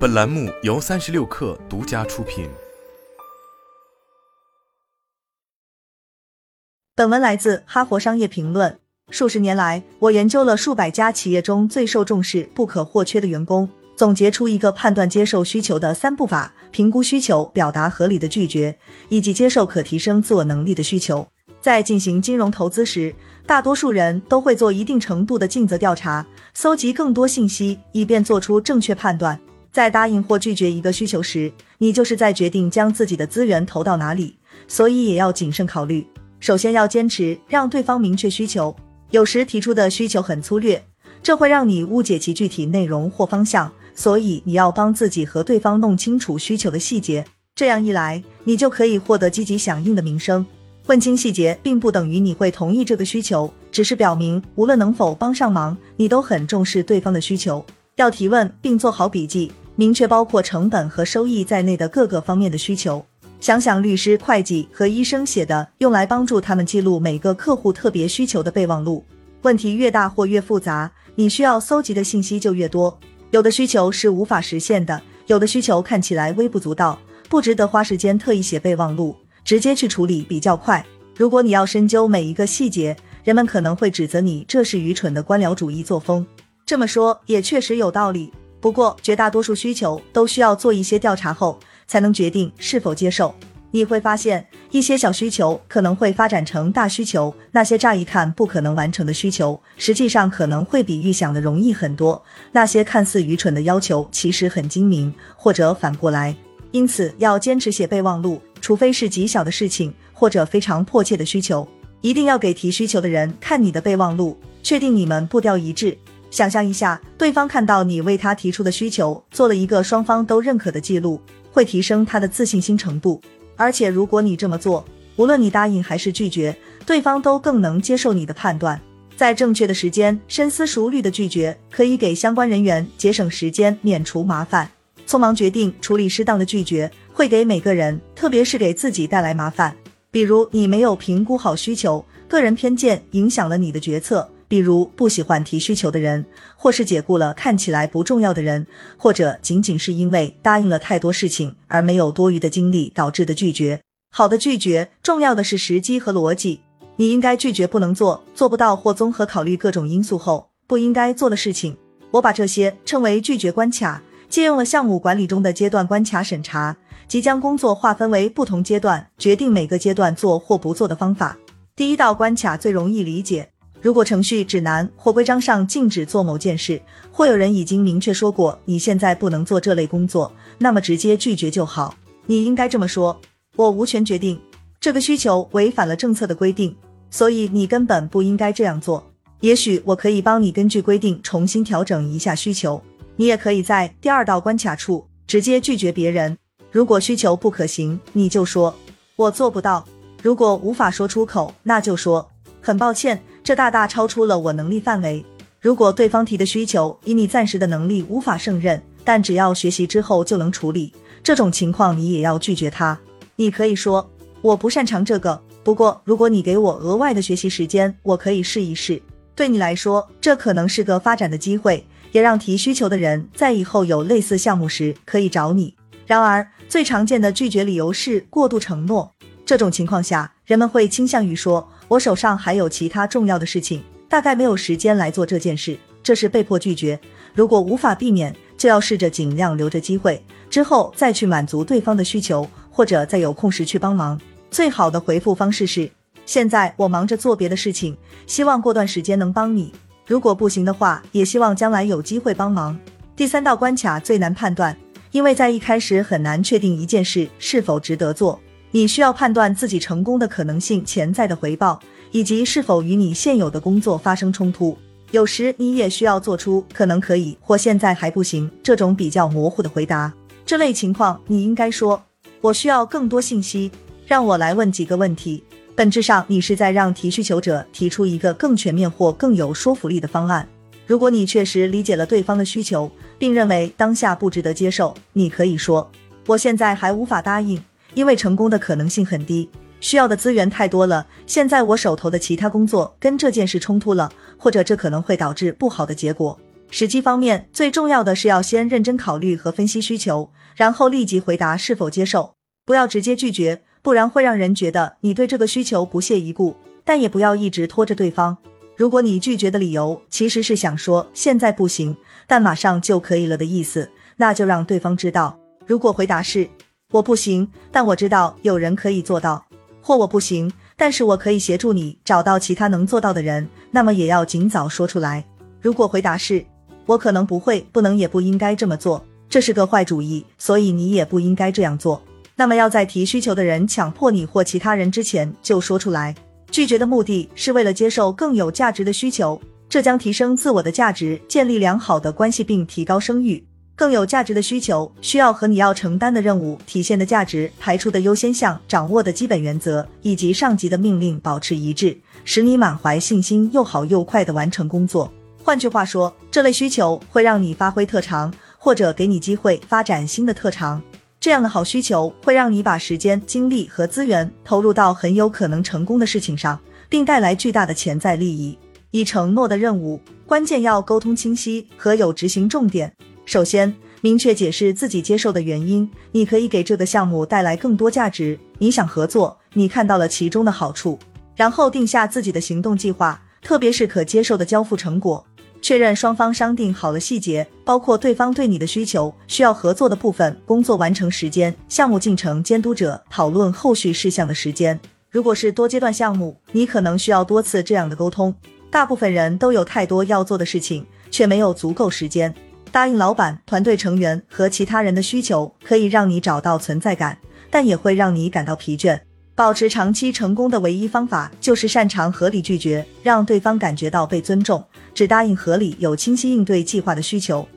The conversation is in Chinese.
本栏目由三十六氪独家出品。本文来自《哈佛商业评论》。数十年来，我研究了数百家企业中最受重视、不可或缺的员工，总结出一个判断接受需求的三步法：评估需求、表达合理的拒绝，以及接受可提升自我能力的需求。在进行金融投资时，大多数人都会做一定程度的尽责调查，搜集更多信息，以便做出正确判断。在答应或拒绝一个需求时，你就是在决定将自己的资源投到哪里，所以也要谨慎考虑。首先要坚持让对方明确需求，有时提出的需求很粗略，这会让你误解其具体内容或方向，所以你要帮自己和对方弄清楚需求的细节。这样一来，你就可以获得积极响应的名声。问清细节，并不等于你会同意这个需求，只是表明无论能否帮上忙，你都很重视对方的需求。要提问并做好笔记，明确包括成本和收益在内的各个方面的需求。想想律师、会计和医生写的用来帮助他们记录每个客户特别需求的备忘录。问题越大或越复杂，你需要搜集的信息就越多。有的需求是无法实现的，有的需求看起来微不足道，不值得花时间特意写备忘录。直接去处理比较快。如果你要深究每一个细节，人们可能会指责你这是愚蠢的官僚主义作风。这么说也确实有道理。不过，绝大多数需求都需要做一些调查后才能决定是否接受。你会发现，一些小需求可能会发展成大需求。那些乍一看不可能完成的需求，实际上可能会比预想的容易很多。那些看似愚蠢的要求，其实很精明，或者反过来。因此，要坚持写备忘录。除非是极小的事情或者非常迫切的需求，一定要给提需求的人看你的备忘录，确定你们步调一致。想象一下，对方看到你为他提出的需求做了一个双方都认可的记录，会提升他的自信心程度。而且，如果你这么做，无论你答应还是拒绝，对方都更能接受你的判断。在正确的时间，深思熟虑的拒绝，可以给相关人员节省时间，免除麻烦。匆忙决定处理适当的拒绝。会给每个人，特别是给自己带来麻烦。比如你没有评估好需求，个人偏见影响了你的决策；比如不喜欢提需求的人，或是解雇了看起来不重要的人，或者仅仅是因为答应了太多事情而没有多余的精力导致的拒绝。好的拒绝，重要的是时机和逻辑。你应该拒绝不能做、做不到或综合考虑各种因素后不应该做的事情。我把这些称为拒绝关卡，借用了项目管理中的阶段关卡审查。即将工作划分为不同阶段，决定每个阶段做或不做的方法。第一道关卡最容易理解：如果程序指南或规章上禁止做某件事，或有人已经明确说过你现在不能做这类工作，那么直接拒绝就好。你应该这么说：我无权决定这个需求违反了政策的规定，所以你根本不应该这样做。也许我可以帮你根据规定重新调整一下需求。你也可以在第二道关卡处直接拒绝别人。如果需求不可行，你就说我做不到；如果无法说出口，那就说很抱歉，这大大超出了我能力范围。如果对方提的需求以你暂时的能力无法胜任，但只要学习之后就能处理，这种情况你也要拒绝他。你可以说我不擅长这个，不过如果你给我额外的学习时间，我可以试一试。对你来说，这可能是个发展的机会，也让提需求的人在以后有类似项目时可以找你。然而，最常见的拒绝理由是过度承诺。这种情况下，人们会倾向于说：“我手上还有其他重要的事情，大概没有时间来做这件事。”这是被迫拒绝。如果无法避免，就要试着尽量留着机会，之后再去满足对方的需求，或者在有空时去帮忙。最好的回复方式是：“现在我忙着做别的事情，希望过段时间能帮你。如果不行的话，也希望将来有机会帮忙。”第三道关卡最难判断。因为在一开始很难确定一件事是否值得做，你需要判断自己成功的可能性、潜在的回报，以及是否与你现有的工作发生冲突。有时你也需要做出可能可以或现在还不行这种比较模糊的回答。这类情况，你应该说：“我需要更多信息，让我来问几个问题。”本质上，你是在让提需求者提出一个更全面或更有说服力的方案。如果你确实理解了对方的需求，并认为当下不值得接受，你可以说：“我现在还无法答应，因为成功的可能性很低，需要的资源太多了。现在我手头的其他工作跟这件事冲突了，或者这可能会导致不好的结果。”时机方面，最重要的是要先认真考虑和分析需求，然后立即回答是否接受，不要直接拒绝，不然会让人觉得你对这个需求不屑一顾。但也不要一直拖着对方。如果你拒绝的理由其实是想说现在不行，但马上就可以了的意思，那就让对方知道。如果回答是我不行，但我知道有人可以做到，或我不行，但是我可以协助你找到其他能做到的人，那么也要尽早说出来。如果回答是我可能不会、不能、也不应该这么做，这是个坏主意，所以你也不应该这样做，那么要在提需求的人强迫你或其他人之前就说出来。拒绝的目的是为了接受更有价值的需求，这将提升自我的价值，建立良好的关系，并提高声誉。更有价值的需求需要和你要承担的任务体现的价值、排除的优先项、掌握的基本原则以及上级的命令保持一致，使你满怀信心又好又快的完成工作。换句话说，这类需求会让你发挥特长，或者给你机会发展新的特长。这样的好需求会让你把时间、精力和资源投入到很有可能成功的事情上，并带来巨大的潜在利益。已承诺的任务，关键要沟通清晰和有执行重点。首先，明确解释自己接受的原因。你可以给这个项目带来更多价值，你想合作，你看到了其中的好处。然后定下自己的行动计划，特别是可接受的交付成果。确认双方商定好了细节，包括对方对你的需求、需要合作的部分、工作完成时间、项目进程监督者讨论后续事项的时间。如果是多阶段项目，你可能需要多次这样的沟通。大部分人都有太多要做的事情，却没有足够时间答应老板、团队成员和其他人的需求，可以让你找到存在感，但也会让你感到疲倦。保持长期成功的唯一方法就是擅长合理拒绝，让对方感觉到被尊重。只答应合理、有清晰应对计划的需求。